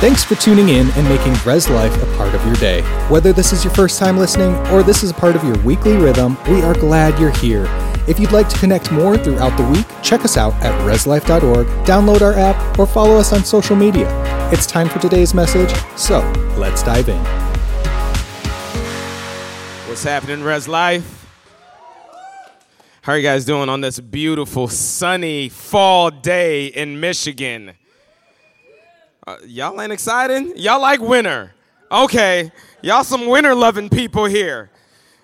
Thanks for tuning in and making Res Life a part of your day. Whether this is your first time listening or this is a part of your weekly rhythm, we are glad you're here. If you'd like to connect more throughout the week, check us out at reslife.org, download our app, or follow us on social media. It's time for today's message, so let's dive in. What's happening, Res Life? How are you guys doing on this beautiful, sunny fall day in Michigan? Uh, y'all ain't excited? Y'all like winter? Okay, y'all some winter loving people here.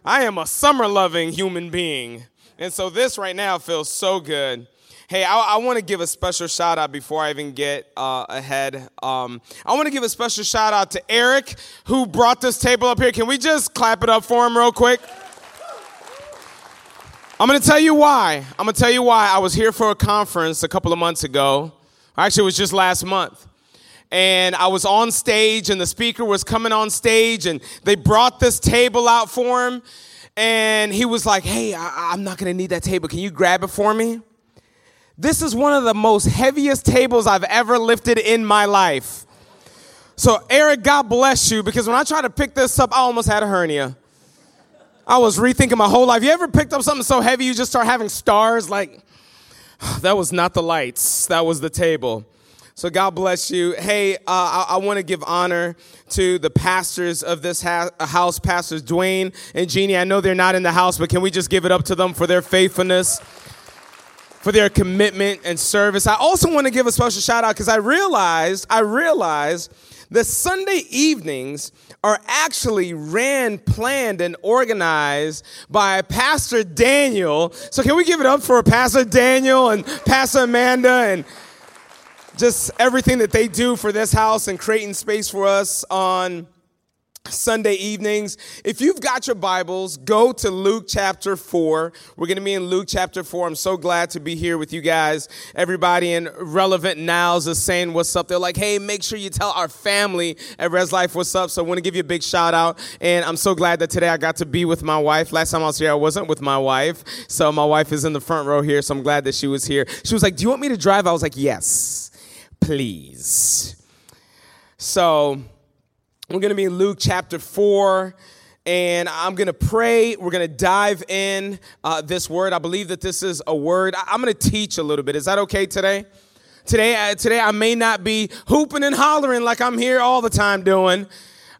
I am a summer loving human being. And so this right now feels so good. Hey, I, I want to give a special shout out before I even get uh, ahead. Um, I want to give a special shout out to Eric who brought this table up here. Can we just clap it up for him real quick? I'm going to tell you why. I'm going to tell you why. I was here for a conference a couple of months ago. Actually, it was just last month and I was on stage, and the speaker was coming on stage, and they brought this table out for him. And he was like, Hey, I, am not gonna need that table. Can you grab it for me? This is one of the most heaviest tables I've ever lifted in my life. So, Eric, God bless you, because when I tried to pick this up, I almost had a hernia. I was rethinking my whole life. You ever picked up something so heavy you just start having stars? Like, that was not the lights, that was the table. So God bless you. Hey, uh, I, I want to give honor to the pastors of this ha- house, Pastors Dwayne and Jeannie. I know they're not in the house, but can we just give it up to them for their faithfulness? for their commitment and service. I also want to give a special shout out because I realized, I realized that Sunday evenings are actually ran, planned, and organized by Pastor Daniel. So can we give it up for Pastor Daniel and Pastor Amanda and just everything that they do for this house and creating space for us on Sunday evenings. If you've got your Bibles, go to Luke chapter 4. We're going to be in Luke chapter 4. I'm so glad to be here with you guys. Everybody in Relevant Nows is saying what's up. They're like, hey, make sure you tell our family at Res Life what's up. So I want to give you a big shout out. And I'm so glad that today I got to be with my wife. Last time I was here, I wasn't with my wife. So my wife is in the front row here. So I'm glad that she was here. She was like, do you want me to drive? I was like, yes please. So, we're going to be in Luke chapter 4 and I'm going to pray. We're going to dive in uh, this word. I believe that this is a word. I- am going to teach a little bit. Is that okay today? Today, uh, today I may not be hooping and hollering like I'm here all the time doing.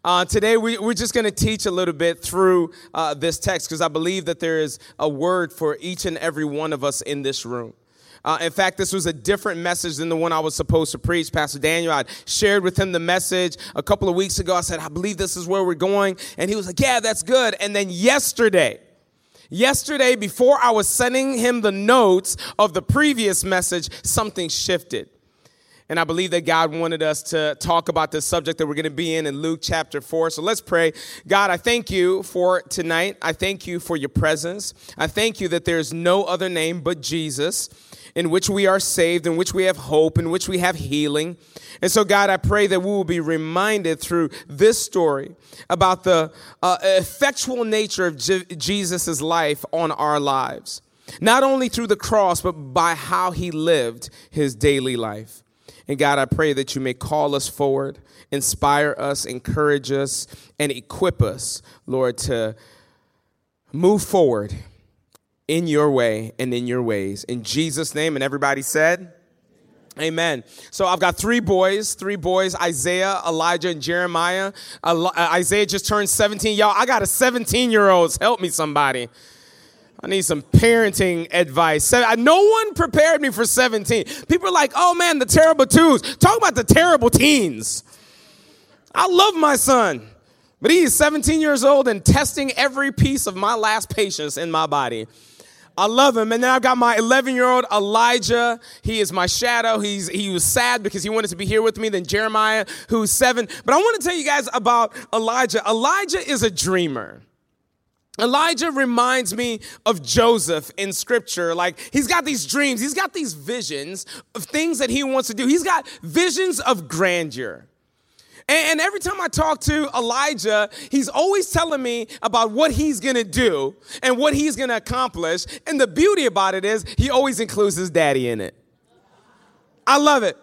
Uh, today, we, are just going to teach a little bit through uh, this text because I believe that there is a word for each and every one of us in this room. Uh, in fact, this was a different message than the one I was supposed to preach. Pastor Daniel, I shared with him the message a couple of weeks ago. I said, I believe this is where we're going. And he was like, Yeah, that's good. And then yesterday, yesterday, before I was sending him the notes of the previous message, something shifted. And I believe that God wanted us to talk about this subject that we're going to be in in Luke chapter 4. So let's pray. God, I thank you for tonight. I thank you for your presence. I thank you that there's no other name but Jesus in which we are saved, in which we have hope, in which we have healing. And so, God, I pray that we will be reminded through this story about the uh, effectual nature of Je- Jesus' life on our lives. Not only through the cross, but by how he lived his daily life. And God, I pray that you may call us forward, inspire us, encourage us, and equip us, Lord, to move forward in your way and in your ways. In Jesus' name, and everybody said, Amen. So I've got three boys, three boys, Isaiah, Elijah, and Jeremiah. Uh, Isaiah just turned 17. Y'all, I got a 17 year old. Help me, somebody. I need some parenting advice. No one prepared me for 17. People are like, oh man, the terrible twos. Talk about the terrible teens. I love my son, but he is 17 years old and testing every piece of my last patience in my body. I love him. And then I've got my 11 year old Elijah. He is my shadow. He's, he was sad because he wanted to be here with me. Then Jeremiah, who's seven. But I want to tell you guys about Elijah. Elijah is a dreamer. Elijah reminds me of Joseph in scripture. Like, he's got these dreams, he's got these visions of things that he wants to do. He's got visions of grandeur. And, every time I talk to Elijah, he's always telling me about what he's gonna do and what he's gonna accomplish. And the beauty about it is, he always includes his daddy in it. I love it.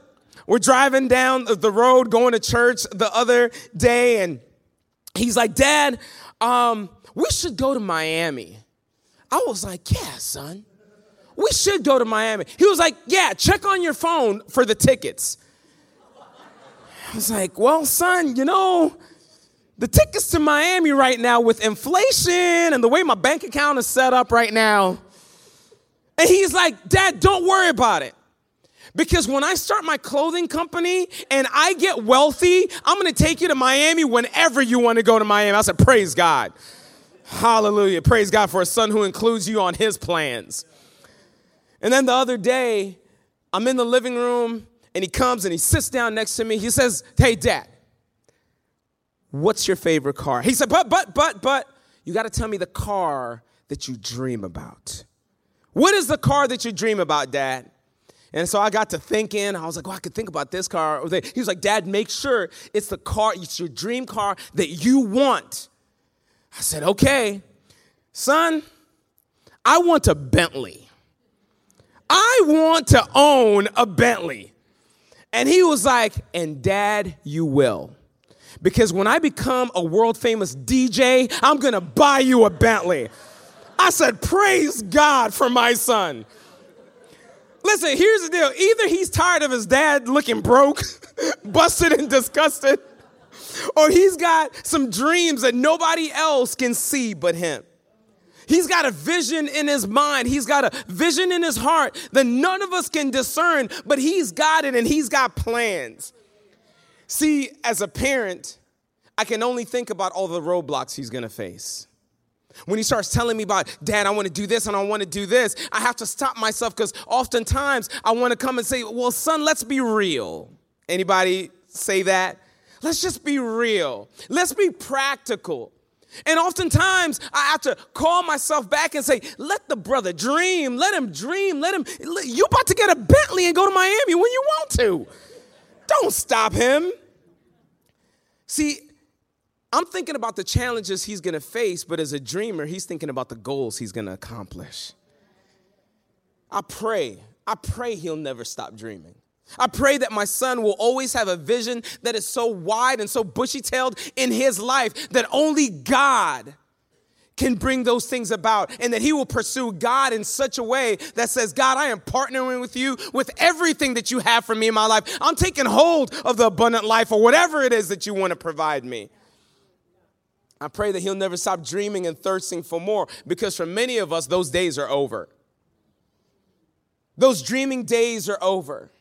we're driving down the road going to church the other day, and he's like, Dad, um, we should go to Miami. I was like, Yeah, son, we should go to Miami. He was like, Yeah, check on your phone for the tickets. I was like, Well, son, you know, the tickets to Miami right now with inflation and the way my bank account is set up right now. And he's like, Dad, don't worry about it. Because when I start my clothing company and I get wealthy, I'm gonna take you to Miami whenever you wanna go to Miami. I said, Praise God. Hallelujah. Praise God for a son who includes you on his plans. And then the other day, I'm in the living room and he comes and he sits down next to me. He says, Hey, dad, what's your favorite car? He said, But, but, but, but, you gotta tell me the car that you dream about. What is the car that you dream about, dad? And so I got to thinking, I was like, well, I could think about this car. He was like, Dad, make sure it's the car, it's your dream car that you want. I said, okay, son, I want a Bentley. I want to own a Bentley. And he was like, and dad, you will. Because when I become a world famous DJ, I'm gonna buy you a Bentley. I said, praise God for my son. Listen, here's the deal. Either he's tired of his dad looking broke, busted, and disgusted, or he's got some dreams that nobody else can see but him. He's got a vision in his mind. He's got a vision in his heart that none of us can discern, but he's got it and he's got plans. See, as a parent, I can only think about all the roadblocks he's gonna face. When he starts telling me about, Dad, I want to do this and I want to do this, I have to stop myself because oftentimes I want to come and say, Well, son, let's be real. Anybody say that? Let's just be real. Let's be practical. And oftentimes I have to call myself back and say, let the brother dream, let him dream, let him. You about to get a Bentley and go to Miami when you want to. Don't stop him. See, I'm thinking about the challenges he's gonna face, but as a dreamer, he's thinking about the goals he's gonna accomplish. I pray, I pray he'll never stop dreaming. I pray that my son will always have a vision that is so wide and so bushy tailed in his life that only God can bring those things about and that he will pursue God in such a way that says, God, I am partnering with you with everything that you have for me in my life. I'm taking hold of the abundant life or whatever it is that you want to provide me. I pray that he'll never stop dreaming and thirsting for more because for many of us, those days are over. Those dreaming days are over.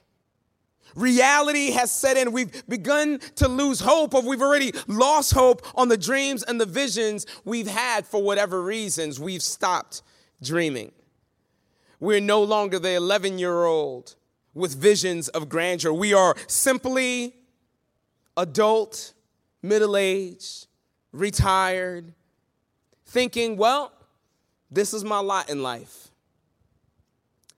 Reality has set in. We've begun to lose hope, or we've already lost hope on the dreams and the visions we've had for whatever reasons. We've stopped dreaming. We're no longer the 11 year old with visions of grandeur. We are simply adult, middle aged, retired, thinking, well, this is my lot in life.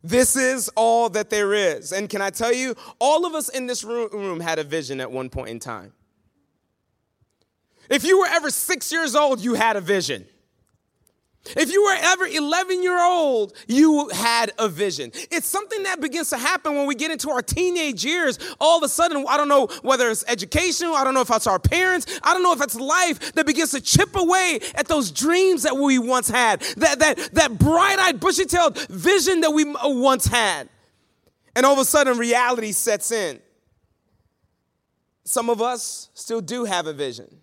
This is all that there is. And can I tell you, all of us in this room had a vision at one point in time. If you were ever six years old, you had a vision. If you were ever 11 year old, you had a vision. It's something that begins to happen when we get into our teenage years. All of a sudden, I don't know whether it's education, I don't know if it's our parents, I don't know if it's life that begins to chip away at those dreams that we once had, that, that, that bright eyed, bushy tailed vision that we uh, once had. And all of a sudden, reality sets in. Some of us still do have a vision.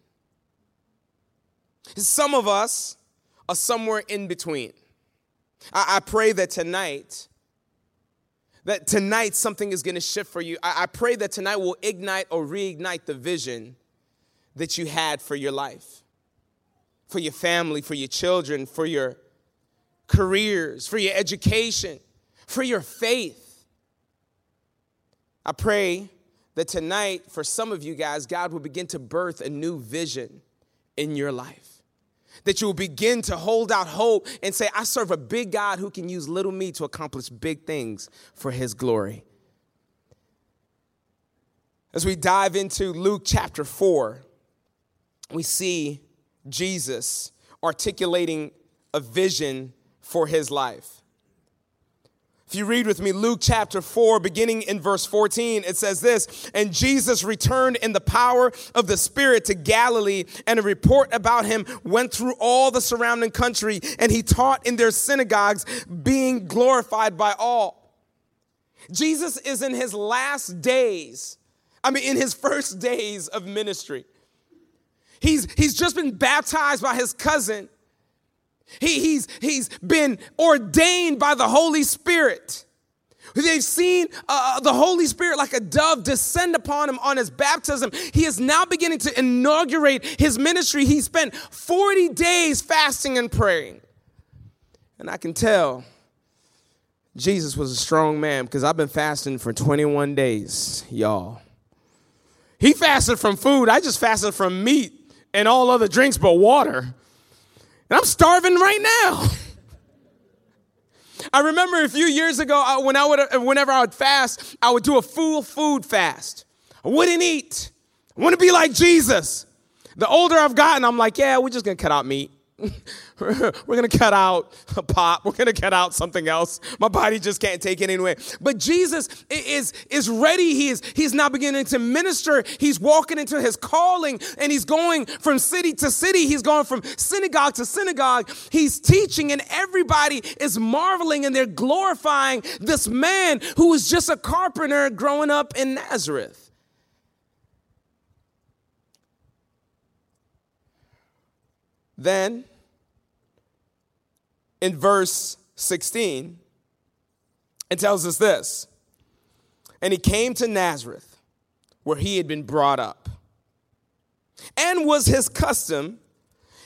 Some of us, are somewhere in between. I, I pray that tonight, that tonight something is going to shift for you. I, I pray that tonight will ignite or reignite the vision that you had for your life, for your family, for your children, for your careers, for your education, for your faith. I pray that tonight, for some of you guys, God will begin to birth a new vision in your life that you will begin to hold out hope and say, I serve a big God who can use little me to accomplish big things for his glory. As we dive into Luke chapter 4, we see Jesus articulating a vision for his life. If you read with me Luke chapter 4, beginning in verse 14, it says this And Jesus returned in the power of the Spirit to Galilee, and a report about him went through all the surrounding country, and he taught in their synagogues, being glorified by all. Jesus is in his last days, I mean, in his first days of ministry. He's, he's just been baptized by his cousin he, he's, he's been ordained by the Holy Spirit. They've seen uh, uh, the Holy Spirit like a dove descend upon him on his baptism. He is now beginning to inaugurate his ministry. He spent 40 days fasting and praying. And I can tell Jesus was a strong man because I've been fasting for 21 days, y'all. He fasted from food, I just fasted from meat and all other drinks but water. And I'm starving right now. I remember a few years ago when I would, whenever I would fast, I would do a full food fast. I wouldn't eat. I want to be like Jesus. The older I've gotten, I'm like, yeah, we're just gonna cut out meat. We're going to cut out a pop. We're going to cut out something else. My body just can't take it anyway. But Jesus is, is ready. He is, he's now beginning to minister. He's walking into his calling and he's going from city to city. He's going from synagogue to synagogue. He's teaching and everybody is marveling and they're glorifying this man who was just a carpenter growing up in Nazareth. Then in verse 16, it tells us this And he came to Nazareth, where he had been brought up. And was his custom,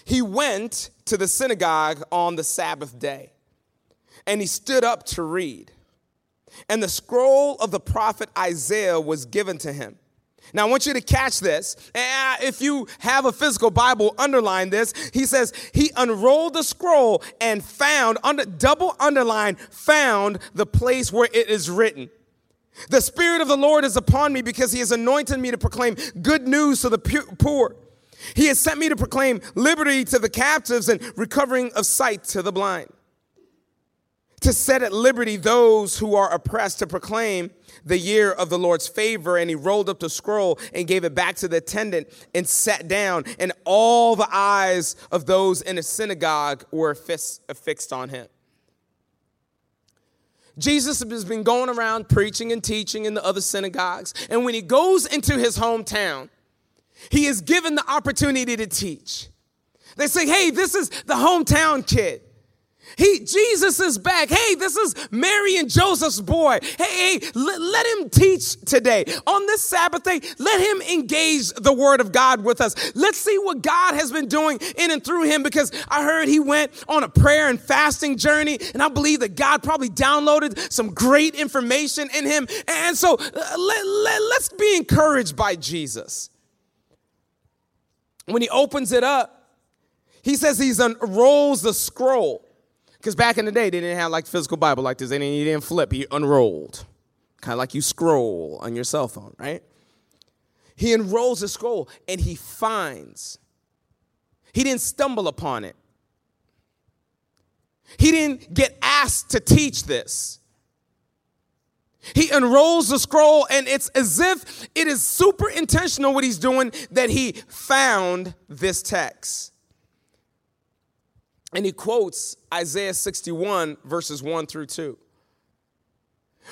he went to the synagogue on the Sabbath day, and he stood up to read. And the scroll of the prophet Isaiah was given to him. Now, I want you to catch this. If you have a physical Bible, underline this. He says, He unrolled the scroll and found, under, double underline, found the place where it is written. The Spirit of the Lord is upon me because He has anointed me to proclaim good news to the poor. He has sent me to proclaim liberty to the captives and recovering of sight to the blind to set at liberty those who are oppressed, to proclaim the year of the Lord's favor. And he rolled up the scroll and gave it back to the attendant and sat down. And all the eyes of those in the synagogue were fixed on him. Jesus has been going around preaching and teaching in the other synagogues. And when he goes into his hometown, he is given the opportunity to teach. They say, hey, this is the hometown kid. He, Jesus is back. Hey, this is Mary and Joseph's boy. Hey, hey let, let, him teach today. On this Sabbath day, let him engage the word of God with us. Let's see what God has been doing in and through him because I heard he went on a prayer and fasting journey. And I believe that God probably downloaded some great information in him. And so uh, let, let, let's be encouraged by Jesus. When he opens it up, he says he unrolls the scroll. Because back in the day, they didn't have like physical Bible like this. They didn't, you didn't flip, you unrolled. Kind of like you scroll on your cell phone, right? He unrolls the scroll and he finds. He didn't stumble upon it. He didn't get asked to teach this. He unrolls the scroll, and it's as if it is super intentional what he's doing that he found this text. And he quotes Isaiah 61, verses 1 through 2.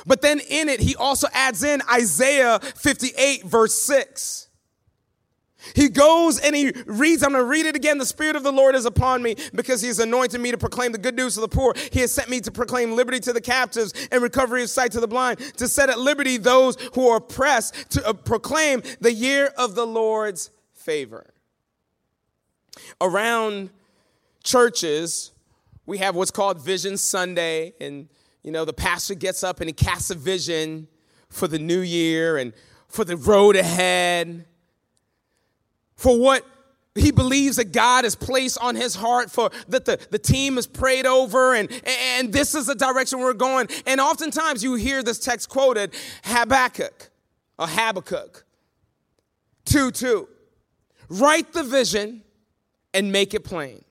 But then in it, he also adds in Isaiah 58, verse 6. He goes and he reads, I'm going to read it again. The Spirit of the Lord is upon me because he has anointed me to proclaim the good news to the poor. He has sent me to proclaim liberty to the captives and recovery of sight to the blind, to set at liberty those who are oppressed, to uh, proclaim the year of the Lord's favor. Around churches, we have what's called Vision Sunday, and you know, the pastor gets up and he casts a vision for the new year and for the road ahead, for what he believes that God has placed on his heart for that the, the team has prayed over and, and this is the direction we're going. And oftentimes you hear this text quoted, Habakkuk or Habakkuk 2 2. Write the vision and make it plain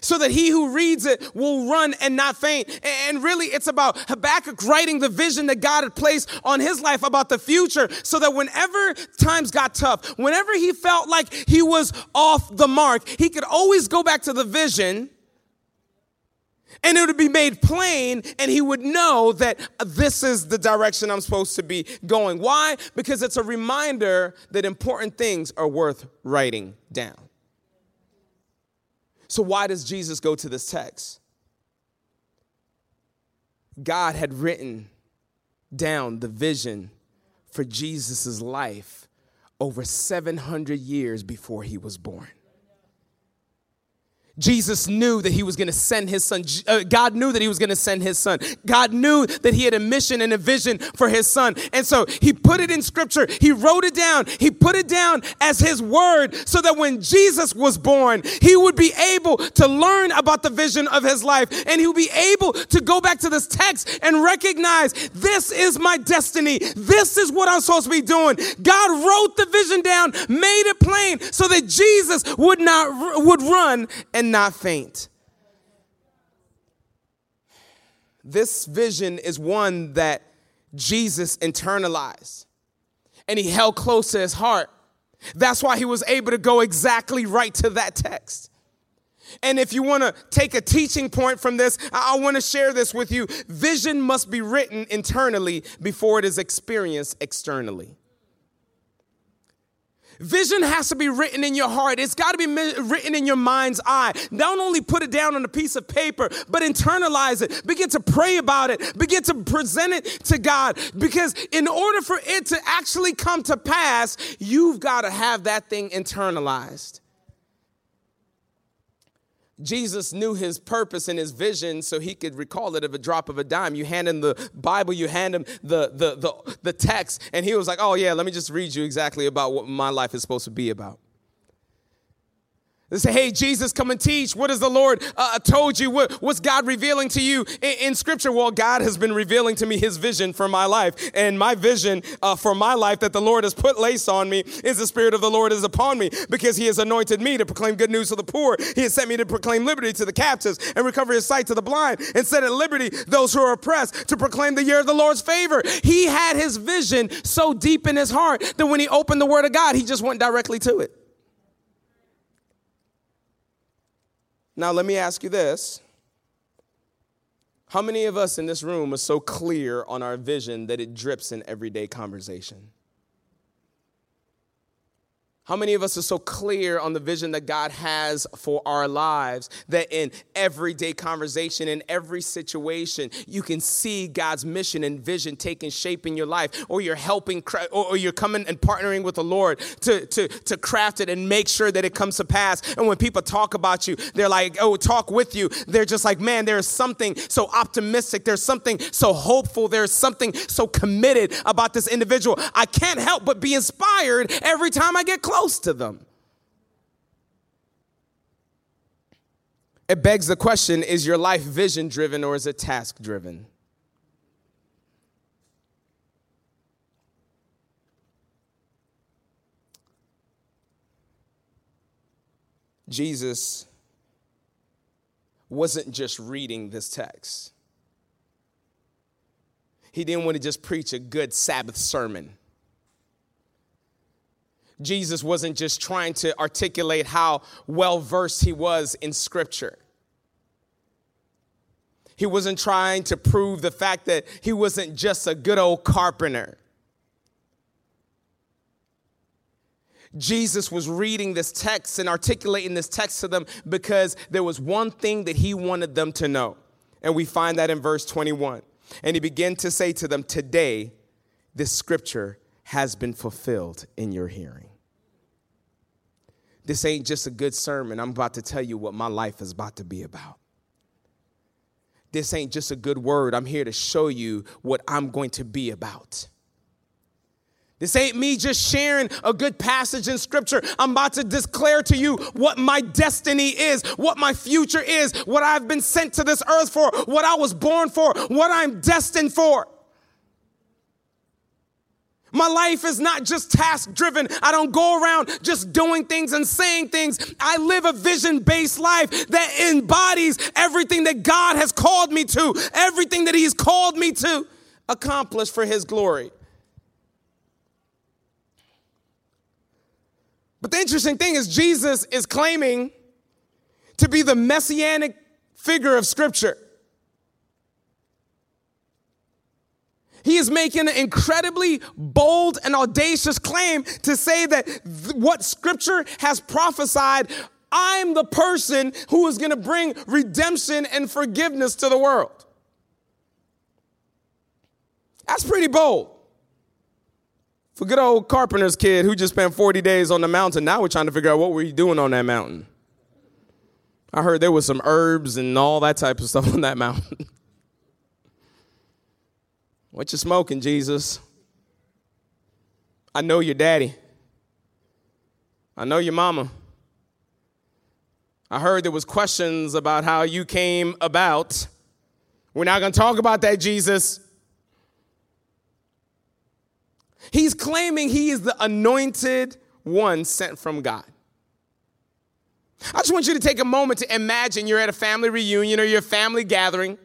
so that he who reads it will run and not faint. And really, it's about Habakkuk writing the vision that God had placed on his life about the future, so that whenever times got tough, whenever he felt like he was off the mark, he could always go back to the vision and it would be made plain and he would know that this is the direction I'm supposed to be going. Why? Because it's a reminder that important things are worth writing down. So, why does Jesus go to this text? God had written down the vision for Jesus' life over 700 years before he was born. Jesus knew that he was going to send his son. Uh, God knew that he was going to send his son. God knew that he had a mission and a vision for his son. And so he put it in scripture. He wrote it down. He put it down as his word so that when Jesus was born, he would be able to learn about the vision of his life and he would be able to go back to this text and recognize this is my destiny. This is what I'm supposed to be doing. God wrote the vision down, made it plain so that Jesus would not would run and not faint. This vision is one that Jesus internalized and he held close to his heart. That's why he was able to go exactly right to that text. And if you want to take a teaching point from this, I want to share this with you. Vision must be written internally before it is experienced externally. Vision has to be written in your heart. It's got to be written in your mind's eye. Don't only put it down on a piece of paper, but internalize it. Begin to pray about it. Begin to present it to God. Because in order for it to actually come to pass, you've got to have that thing internalized. Jesus knew his purpose and his vision so he could recall it of a drop of a dime. You hand him the Bible, you hand him the, the, the, the text, and he was like, oh, yeah, let me just read you exactly about what my life is supposed to be about. They say, hey, Jesus, come and teach. What has the Lord uh, uh, told you? What, what's God revealing to you in, in, Scripture? Well, God has been revealing to me His vision for my life. And my vision uh, for my life that the Lord has put lace on me is the Spirit of the Lord is upon me because He has anointed me to proclaim good news to the poor. He has sent me to proclaim liberty to the captives and recover His sight to the blind and set at liberty those who are oppressed to proclaim the year of the Lord's favor. He had His vision so deep in His heart that when He opened the Word of God, He just went directly to it. Now, let me ask you this. How many of us in this room are so clear on our vision that it drips in everyday conversation? How many of us are so clear on the vision that God has for our lives that in everyday conversation, in every situation, you can see God's mission and vision taking shape in your life, or you're helping, or you're coming and partnering with the Lord to, to, to craft it and make sure that it comes to pass. And when people talk about you, they're like, oh, talk with you. They're just like, man, there's something so optimistic. There's something so hopeful. There's something so committed about this individual. I can't help but be inspired every time I get close close to them. It begs the question is your life vision driven or is it task driven? Jesus wasn't just reading this text. He didn't want to just preach a good Sabbath sermon. Jesus wasn't just trying to articulate how well versed he was in scripture. He wasn't trying to prove the fact that he wasn't just a good old carpenter. Jesus was reading this text and articulating this text to them because there was one thing that he wanted them to know. And we find that in verse 21. And he began to say to them, Today, this scripture has been fulfilled in your hearing. This ain't just a good sermon. I'm about to tell you what my life is about to be about. This ain't just a good word. I'm here to show you what I'm going to be about. This ain't me just sharing a good passage in scripture. I'm about to declare to you what my destiny is, what my future is, what I've been sent to this earth for, what I was born for, what I'm destined for. My life is not just task driven. I don't go around just doing things and saying things. I live a vision based life that embodies everything that God has called me to, everything that He's called me to accomplish for His glory. But the interesting thing is, Jesus is claiming to be the messianic figure of Scripture. He is making an incredibly bold and audacious claim to say that th- what scripture has prophesied, I'm the person who is going to bring redemption and forgiveness to the world. That's pretty bold. For good old carpenter's kid who just spent 40 days on the mountain, now we're trying to figure out what were you doing on that mountain. I heard there was some herbs and all that type of stuff on that mountain. What you smoking, Jesus? I know your daddy. I know your mama. I heard there was questions about how you came about. We're not going to talk about that, Jesus. He's claiming he is the anointed one sent from God. I just want you to take a moment to imagine you're at a family reunion or your family gathering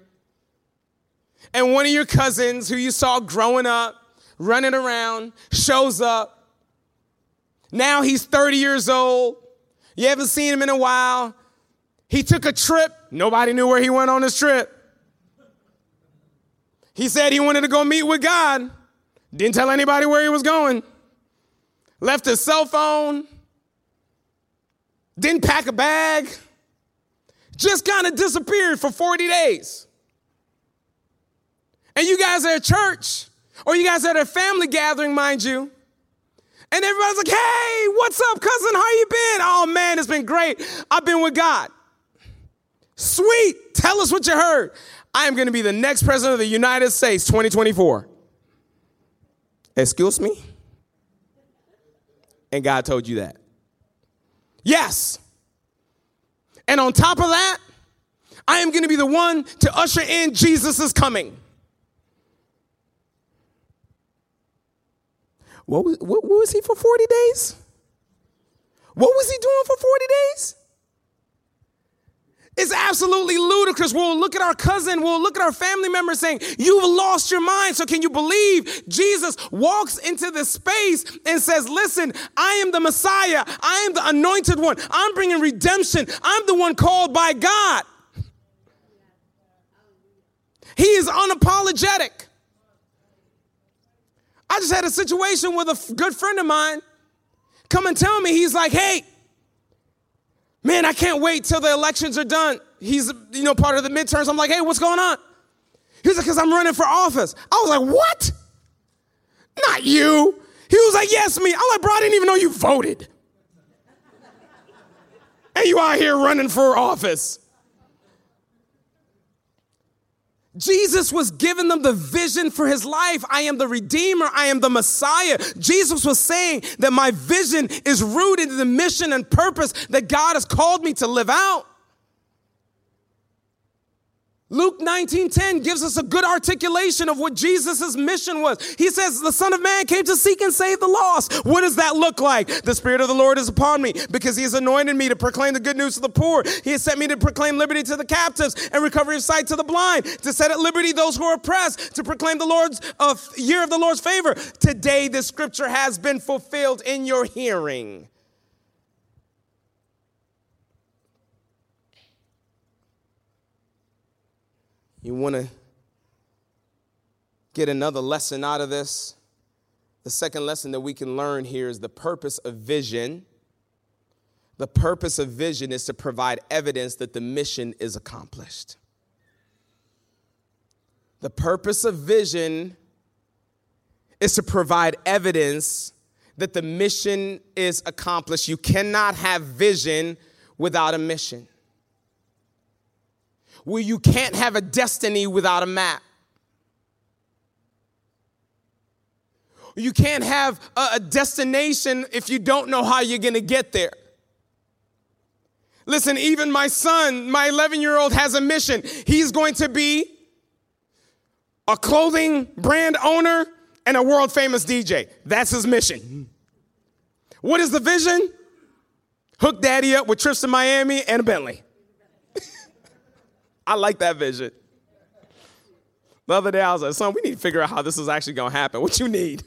and one of your cousins who you saw growing up, running around, shows up. Now he's 30 years old. You haven't seen him in a while. He took a trip. Nobody knew where he went on his trip. He said he wanted to go meet with God. Didn't tell anybody where he was going. Left his cell phone. Didn't pack a bag. Just kind of disappeared for 40 days and you guys are at church, or you guys are at a family gathering, mind you, and everybody's like, hey, what's up, cousin? How you been? Oh man, it's been great. I've been with God. Sweet. Tell us what you heard. I am going to be the next president of the United States 2024. Excuse me? And God told you that. Yes. And on top of that, I am going to be the one to usher in Jesus' coming. What was, what, what was he for 40 days? What was he doing for 40 days? It's absolutely ludicrous. We'll look at our cousin, we'll look at our family member saying, You've lost your mind. So, can you believe Jesus walks into this space and says, Listen, I am the Messiah, I am the anointed one, I'm bringing redemption, I'm the one called by God. He is unapologetic. I just had a situation with a good friend of mine come and tell me, he's like, hey, man, I can't wait till the elections are done. He's, you know, part of the midterms. I'm like, hey, what's going on? He's like, because I'm running for office. I was like, what? Not you. He was like, yes, me. I'm like, bro, I didn't even know you voted. and you out here running for office. Jesus was giving them the vision for his life. I am the Redeemer. I am the Messiah. Jesus was saying that my vision is rooted in the mission and purpose that God has called me to live out. Luke 19:10 gives us a good articulation of what Jesus' mission was. He says, The Son of Man came to seek and save the lost. What does that look like? The Spirit of the Lord is upon me because He has anointed me to proclaim the good news to the poor. He has sent me to proclaim liberty to the captives and recovery of sight to the blind, to set at liberty those who are oppressed, to proclaim the Lord's uh, year of the Lord's favor. Today, this scripture has been fulfilled in your hearing. You want to get another lesson out of this? The second lesson that we can learn here is the purpose of vision. The purpose of vision is to provide evidence that the mission is accomplished. The purpose of vision is to provide evidence that the mission is accomplished. You cannot have vision without a mission where you can't have a destiny without a map. You can't have a, destination if you don't know how you're gonna get there. Listen, even my son, my 11 year old, has a mission. He's going to be a clothing brand owner and a world famous DJ. That's his mission. What is the vision? Hook daddy up with trips to Miami and a Bentley. I like that vision. The other day I was like, son, we need to figure out how this is actually gonna happen. What you need?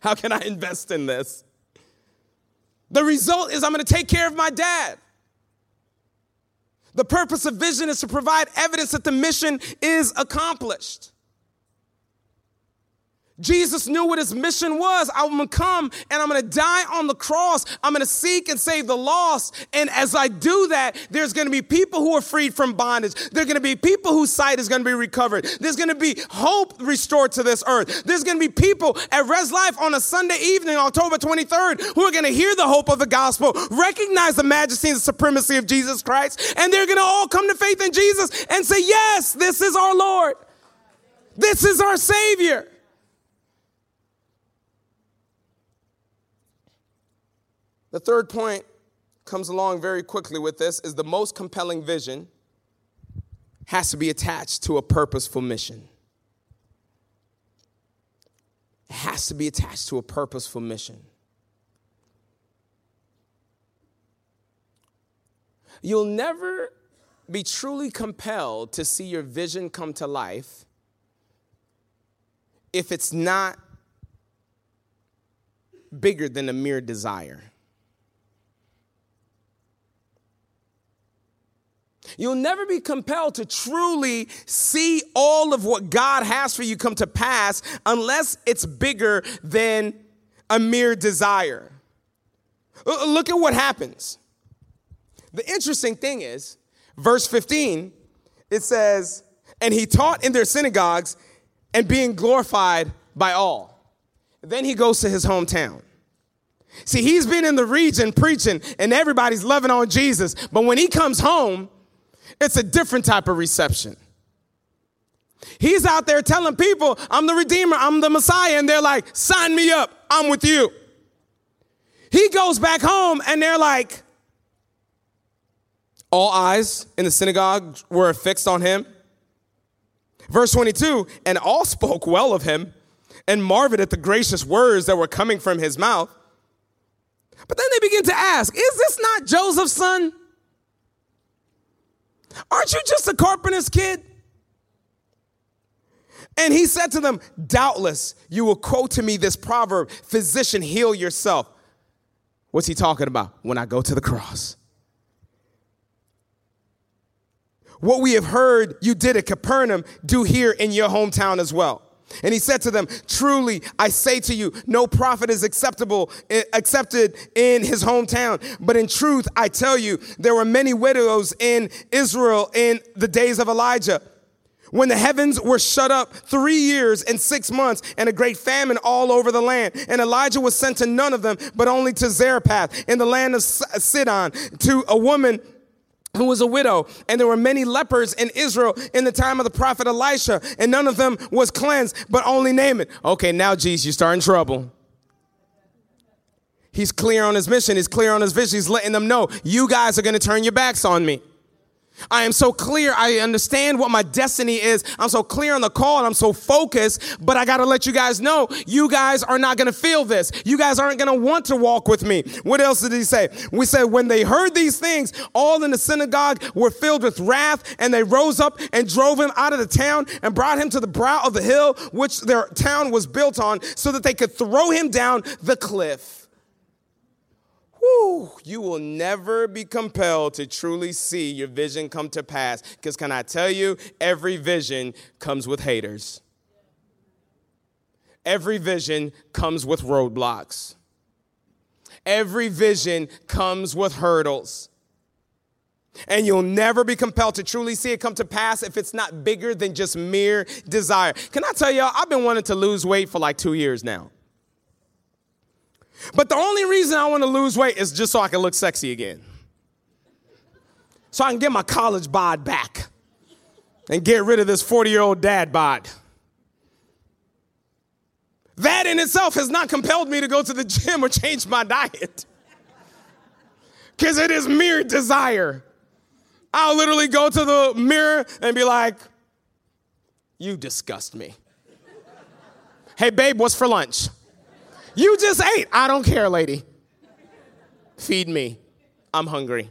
How can I invest in this? The result is I'm gonna take care of my dad. The purpose of vision is to provide evidence that the mission is accomplished. Jesus knew what his mission was. I'm gonna come and I'm gonna die on the cross. I'm gonna seek and save the lost. And as I do that, there's gonna be people who are freed from bondage. There's gonna be people whose sight is gonna be recovered. There's gonna be hope restored to this earth. There's gonna be people at Res Life on a Sunday evening, October 23rd, who are gonna hear the hope of the gospel, recognize the majesty and supremacy of Jesus Christ, and they're gonna all come to faith in Jesus and say, Yes, this is our Lord. This is our Savior. The third point comes along very quickly with this is the most compelling vision has to be attached to a purposeful mission. It has to be attached to a purposeful mission. You'll never be truly compelled to see your vision come to life if it's not bigger than a mere desire. You'll never be compelled to truly see all of what God has for you come to pass unless it's bigger than a mere desire. Look at what happens. The interesting thing is, verse 15, it says, And he taught in their synagogues and being glorified by all. Then he goes to his hometown. See, he's been in the region preaching and everybody's loving on Jesus. But when he comes home, it's a different type of reception. He's out there telling people, I'm the Redeemer, I'm the Messiah, and they're like, sign me up, I'm with you. He goes back home and they're like, all eyes in the synagogue were fixed on him. Verse 22 and all spoke well of him and marveled at the gracious words that were coming from his mouth. But then they begin to ask, Is this not Joseph's son? Aren't you just a carpenter's kid? And he said to them, Doubtless you will quote to me this proverb Physician, heal yourself. What's he talking about? When I go to the cross. What we have heard you did at Capernaum, do here in your hometown as well. And he said to them, Truly, I say to you, no prophet is acceptable, eh, accepted in his hometown. But in truth, I tell you, there were many widows in Israel in the days of Elijah. When the heavens were shut up three years and six months, and a great famine all over the land. And Elijah was sent to none of them, but only to Zarephath in the land of Sidon, to a woman who was a widow, and there were many lepers in Israel in the time of the prophet Elisha, and none of them was cleansed, but only Naaman. Okay, now, Jesus, you start in trouble. He's clear on his mission, he's clear on his vision, he's letting them know, you guys are gonna turn your backs on me. I am so clear. I understand what my destiny is. I'm so clear on the call and I'm so focused, but I got to let you guys know you guys are not going to feel this. You guys aren't going to want to walk with me. What else did he say? We said, when they heard these things, all in the synagogue were filled with wrath and they rose up and drove him out of the town and brought him to the brow of the hill which their town was built on so that they could throw him down the cliff. Whew, you will never be compelled to truly see your vision come to pass. Because, can I tell you, every vision comes with haters. Every vision comes with roadblocks. Every vision comes with hurdles. And you'll never be compelled to truly see it come to pass if it's not bigger than just mere desire. Can I tell y'all, I've been wanting to lose weight for like two years now. But the only reason I want to lose weight is just so I can look sexy again. So I can get my college bod back and get rid of this 40 year old dad bod. That in itself has not compelled me to go to the gym or change my diet. Because it is mere desire. I'll literally go to the mirror and be like, You disgust me. Hey, babe, what's for lunch? You just ate. I don't care, lady. Feed me. I'm hungry.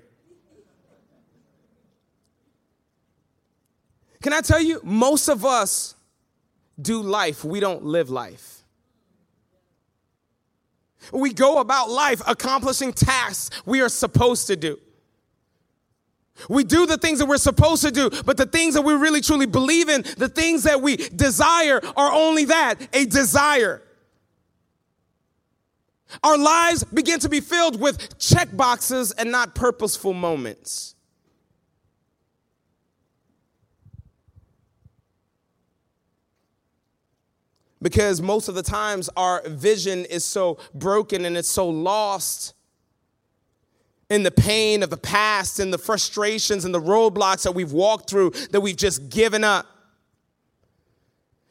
Can I tell you, most of us do life, we don't live life. We go about life accomplishing tasks we are supposed to do. We do the things that we're supposed to do, but the things that we really truly believe in, the things that we desire, are only that a desire. Our lives begin to be filled with check boxes and not purposeful moments. Because most of the times our vision is so broken and it's so lost in the pain of the past and the frustrations and the roadblocks that we've walked through that we've just given up.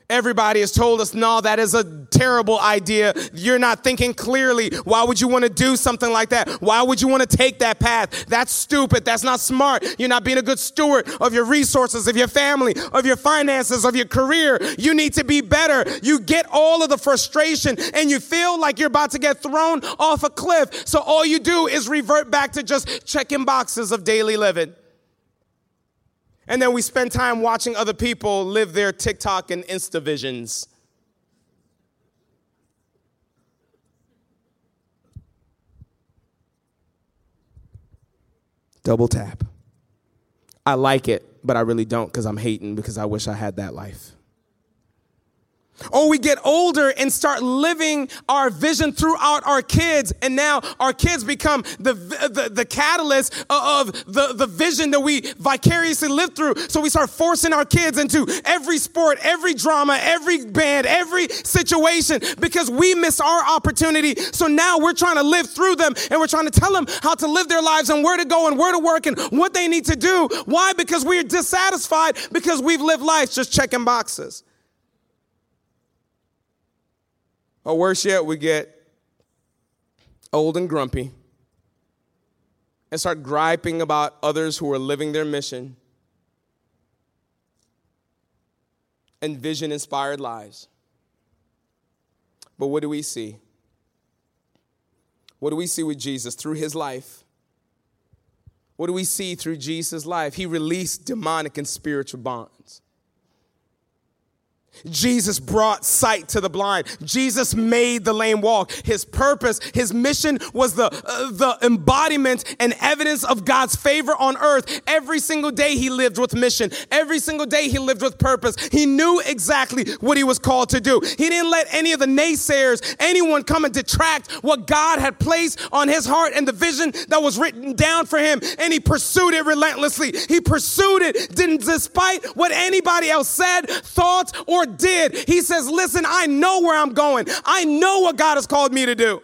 Everybody has told us, no, that is a terrible idea. You're not thinking clearly. Why would you want to do something like that? Why would you want to take that path? That's stupid. That's not smart. You're not being a good steward of your resources, of your family, of your finances, of your career. You need to be better. You get all of the frustration and you feel like you're about to get thrown off a cliff. So all you do is revert back to just checking boxes of daily living. And then we spend time watching other people live their TikTok and Insta visions. Double tap. I like it, but I really don't because I'm hating because I wish I had that life. Or we get older and start living our vision throughout our kids, and now our kids become the, the, the catalyst of the, the vision that we vicariously live through. So we start forcing our kids into every sport, every drama, every band, every situation because we miss our opportunity. So now we're trying to live through them and we're trying to tell them how to live their lives and where to go and where to work and what they need to do. Why? Because we're dissatisfied because we've lived life just checking boxes. Oh, or worse yet, we get old and grumpy and start griping about others who are living their mission and vision inspired lives. But what do we see? What do we see with Jesus through his life? What do we see through Jesus' life? He released demonic and spiritual bonds. Jesus brought sight to the blind. Jesus made the lame walk. His purpose, his mission was the, uh, the embodiment and evidence of God's favor on earth. Every single day he lived with mission. Every single day he lived with purpose. He knew exactly what he was called to do. He didn't let any of the naysayers, anyone come and detract what God had placed on his heart and the vision that was written down for him. And he pursued it relentlessly. He pursued it, didn't despite what anybody else said, thought, or did. He says, Listen, I know where I'm going, I know what God has called me to do.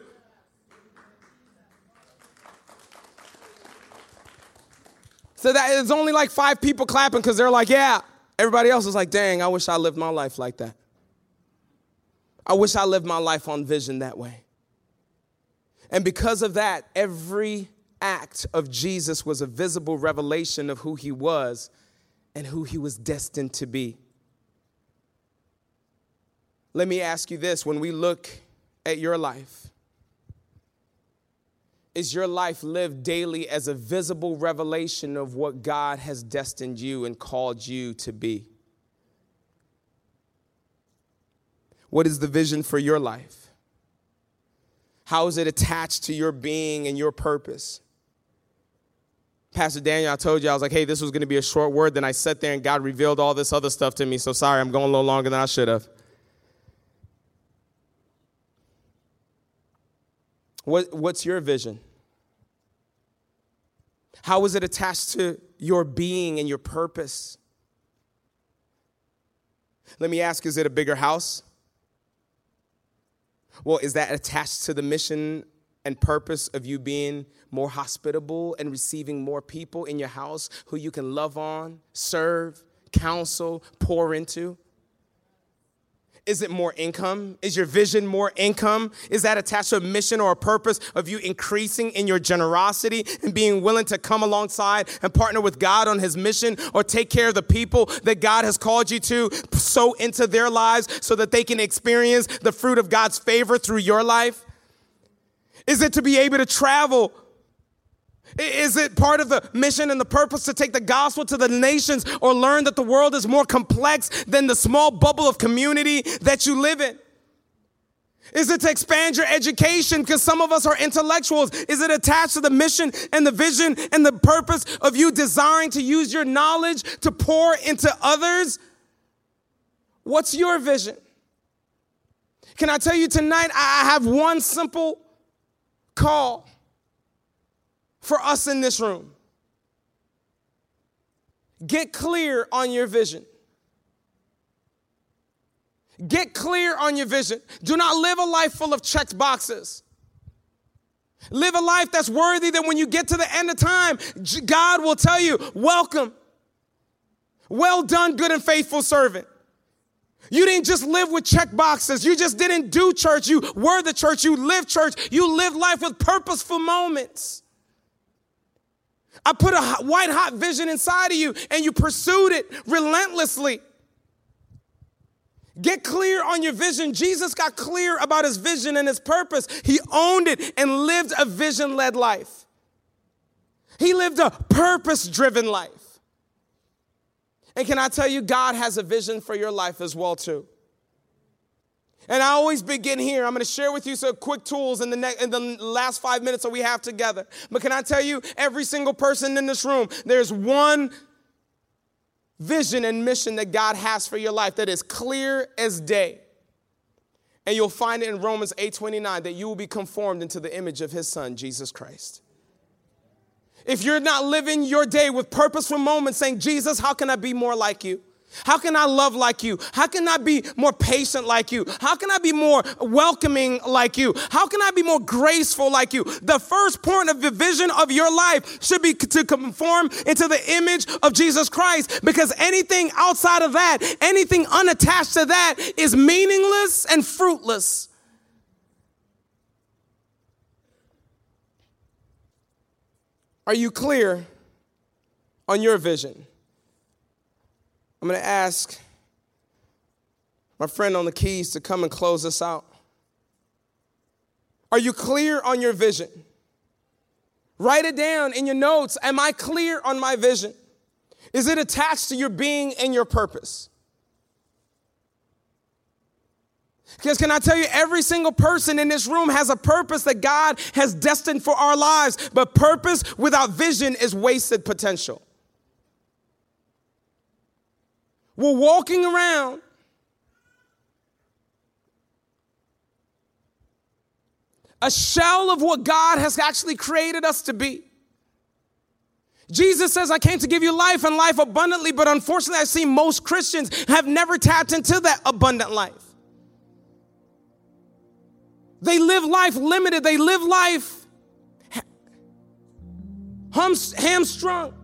So that it's only like five people clapping because they're like, yeah. Everybody else is like, dang, I wish I lived my life like that. I wish I lived my life on vision that way. And because of that, every act of Jesus was a visible revelation of who he was and who he was destined to be. Let me ask you this when we look at your life, is your life lived daily as a visible revelation of what God has destined you and called you to be? What is the vision for your life? How is it attached to your being and your purpose? Pastor Daniel, I told you, I was like, hey, this was going to be a short word. Then I sat there and God revealed all this other stuff to me. So sorry, I'm going a little longer than I should have. What, what's your vision? How is it attached to your being and your purpose? Let me ask is it a bigger house? Well, is that attached to the mission and purpose of you being more hospitable and receiving more people in your house who you can love on, serve, counsel, pour into? Is it more income? Is your vision more income? Is that attached to a mission or a purpose of you increasing in your generosity and being willing to come alongside and partner with God on his mission or take care of the people that God has called you to sow into their lives so that they can experience the fruit of God's favor through your life? Is it to be able to travel is it part of the mission and the purpose to take the gospel to the nations or learn that the world is more complex than the small bubble of community that you live in? Is it to expand your education because some of us are intellectuals? Is it attached to the mission and the vision and the purpose of you desiring to use your knowledge to pour into others? What's your vision? Can I tell you tonight, I have one simple call for us in this room. Get clear on your vision. Get clear on your vision. Do not live a life full of checked boxes. Live a life that's worthy that when you get to the end of time, God will tell you, Welcome. Well done, good and faithful servant. You didn't just live with check boxes. You just didn't do church. You were the church. You lived church. You lived life with purposeful moments. I put a white hot vision inside of you and you pursued it relentlessly. Get clear on your vision. Jesus got clear about his vision and his purpose. He owned it and lived a vision led life. He lived a purpose driven life. And can I tell you, God has a vision for your life as well, too. And I always begin here. I'm going to share with you some quick tools in the, ne- in the last five minutes that we have together. But can I tell you, every single person in this room, there's one vision and mission that God has for your life that is clear as day. And you'll find it in Romans 8:29 that you will be conformed into the image of his son Jesus Christ. If you're not living your day with purposeful moments saying, Jesus, how can I be more like you? How can I love like you? How can I be more patient like you? How can I be more welcoming like you? How can I be more graceful like you? The first point of the vision of your life should be to conform into the image of Jesus Christ because anything outside of that, anything unattached to that is meaningless and fruitless. Are you clear on your vision? I'm going to ask my friend on the keys to come and close us out. Are you clear on your vision? Write it down in your notes. Am I clear on my vision? Is it attached to your being and your purpose? Because can I tell you, every single person in this room has a purpose that God has destined for our lives, but purpose without vision is wasted potential. We're walking around a shell of what God has actually created us to be. Jesus says, I came to give you life and life abundantly, but unfortunately, I see most Christians have never tapped into that abundant life. They live life limited, they live life hamstrung.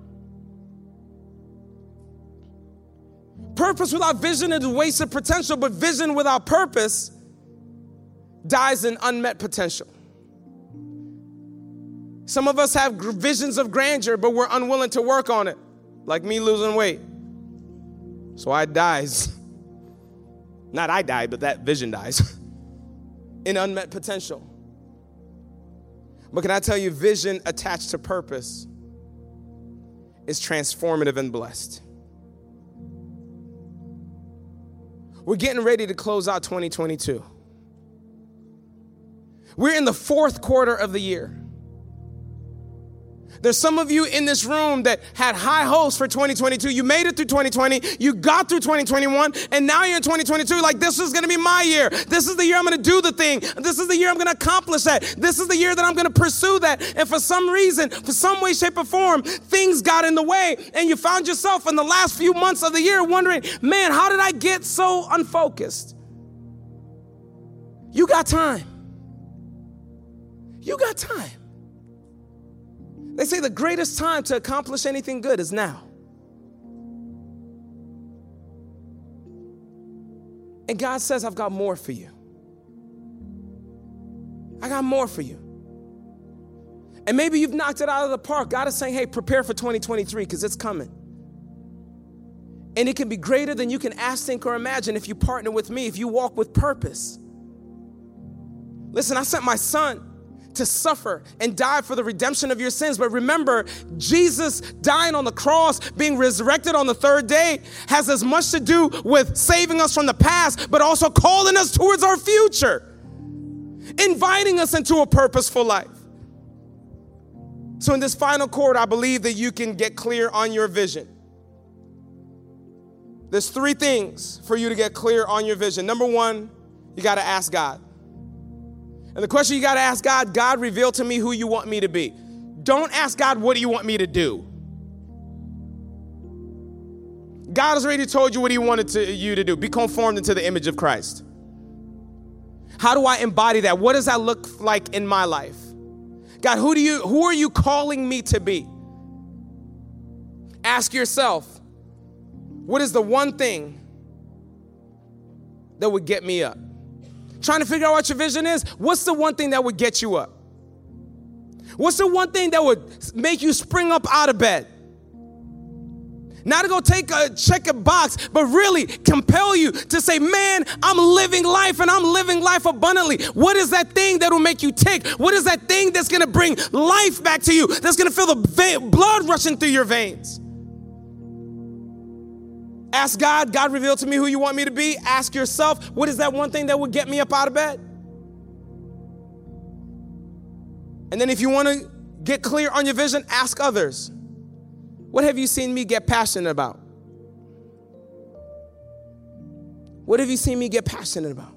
Purpose without vision is wasted potential, but vision without purpose dies in unmet potential. Some of us have visions of grandeur, but we're unwilling to work on it, like me losing weight. So I dies. Not I die, but that vision dies in unmet potential. But can I tell you, vision attached to purpose is transformative and blessed. We're getting ready to close out 2022. We're in the fourth quarter of the year. There's some of you in this room that had high hopes for 2022. You made it through 2020, you got through 2021, and now you're in 2022. Like, this is gonna be my year. This is the year I'm gonna do the thing. This is the year I'm gonna accomplish that. This is the year that I'm gonna pursue that. And for some reason, for some way, shape, or form, things got in the way, and you found yourself in the last few months of the year wondering, man, how did I get so unfocused? You got time. You got time. They say the greatest time to accomplish anything good is now. And God says, I've got more for you. I got more for you. And maybe you've knocked it out of the park. God is saying, hey, prepare for 2023 because it's coming. And it can be greater than you can ask, think, or imagine if you partner with me, if you walk with purpose. Listen, I sent my son to suffer and die for the redemption of your sins. But remember, Jesus dying on the cross, being resurrected on the third day, has as much to do with saving us from the past, but also calling us towards our future, inviting us into a purposeful life. So, in this final chord, I believe that you can get clear on your vision. There's three things for you to get clear on your vision. Number one, you got to ask God. And the question you got to ask God God, reveal to me who you want me to be. Don't ask God, what do you want me to do? God has already told you what He wanted to, you to do be conformed into the image of Christ. How do I embody that? What does that look like in my life? God, who do you who are you calling me to be? Ask yourself, what is the one thing that would get me up? Trying to figure out what your vision is, what's the one thing that would get you up? What's the one thing that would make you spring up out of bed? Not to go take a check a box, but really compel you to say, Man, I'm living life and I'm living life abundantly. What is that thing that will make you tick? What is that thing that's gonna bring life back to you? That's gonna feel the blood rushing through your veins? Ask God, God reveal to me who you want me to be. Ask yourself, what is that one thing that would get me up out of bed? And then if you want to get clear on your vision, ask others. What have you seen me get passionate about? What have you seen me get passionate about?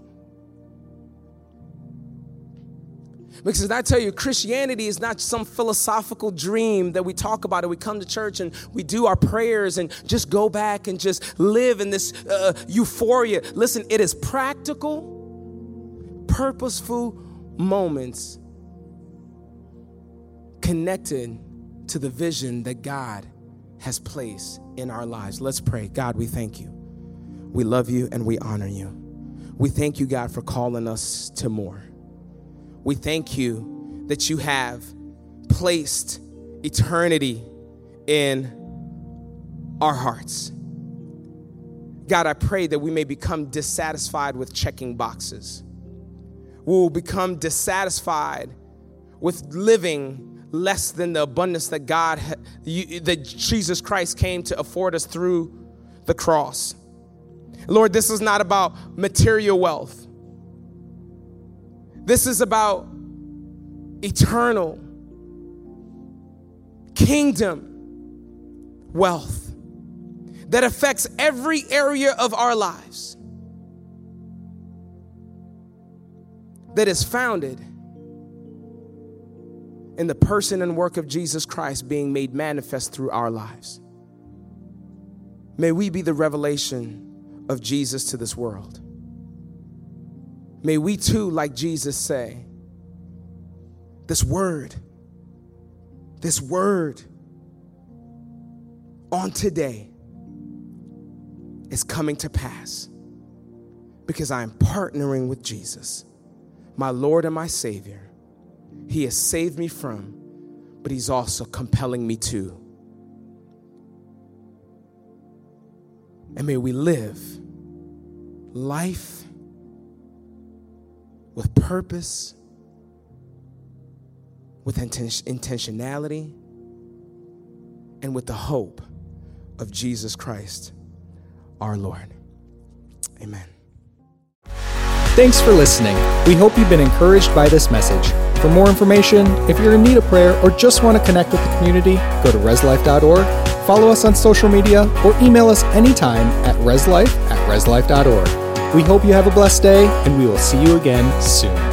Because I tell you, Christianity is not some philosophical dream that we talk about and we come to church and we do our prayers and just go back and just live in this uh, euphoria. Listen, it is practical, purposeful moments connected to the vision that God has placed in our lives. Let's pray. God, we thank you. We love you and we honor you. We thank you, God, for calling us to more. We thank you that you have placed eternity in our hearts. God, I pray that we may become dissatisfied with checking boxes. We will become dissatisfied with living less than the abundance that God, that Jesus Christ came to afford us through the cross. Lord, this is not about material wealth. This is about eternal kingdom wealth that affects every area of our lives, that is founded in the person and work of Jesus Christ being made manifest through our lives. May we be the revelation of Jesus to this world. May we too, like Jesus, say, This word, this word on today is coming to pass because I am partnering with Jesus, my Lord and my Savior. He has saved me from, but He's also compelling me to. And may we live life with purpose, with intentionality, and with the hope of Jesus Christ, our Lord. Amen. Thanks for listening. We hope you've been encouraged by this message. For more information, if you're in need of prayer or just want to connect with the community, go to reslife.org, follow us on social media, or email us anytime at reslife at reslife.org. We hope you have a blessed day, and we will see you again soon.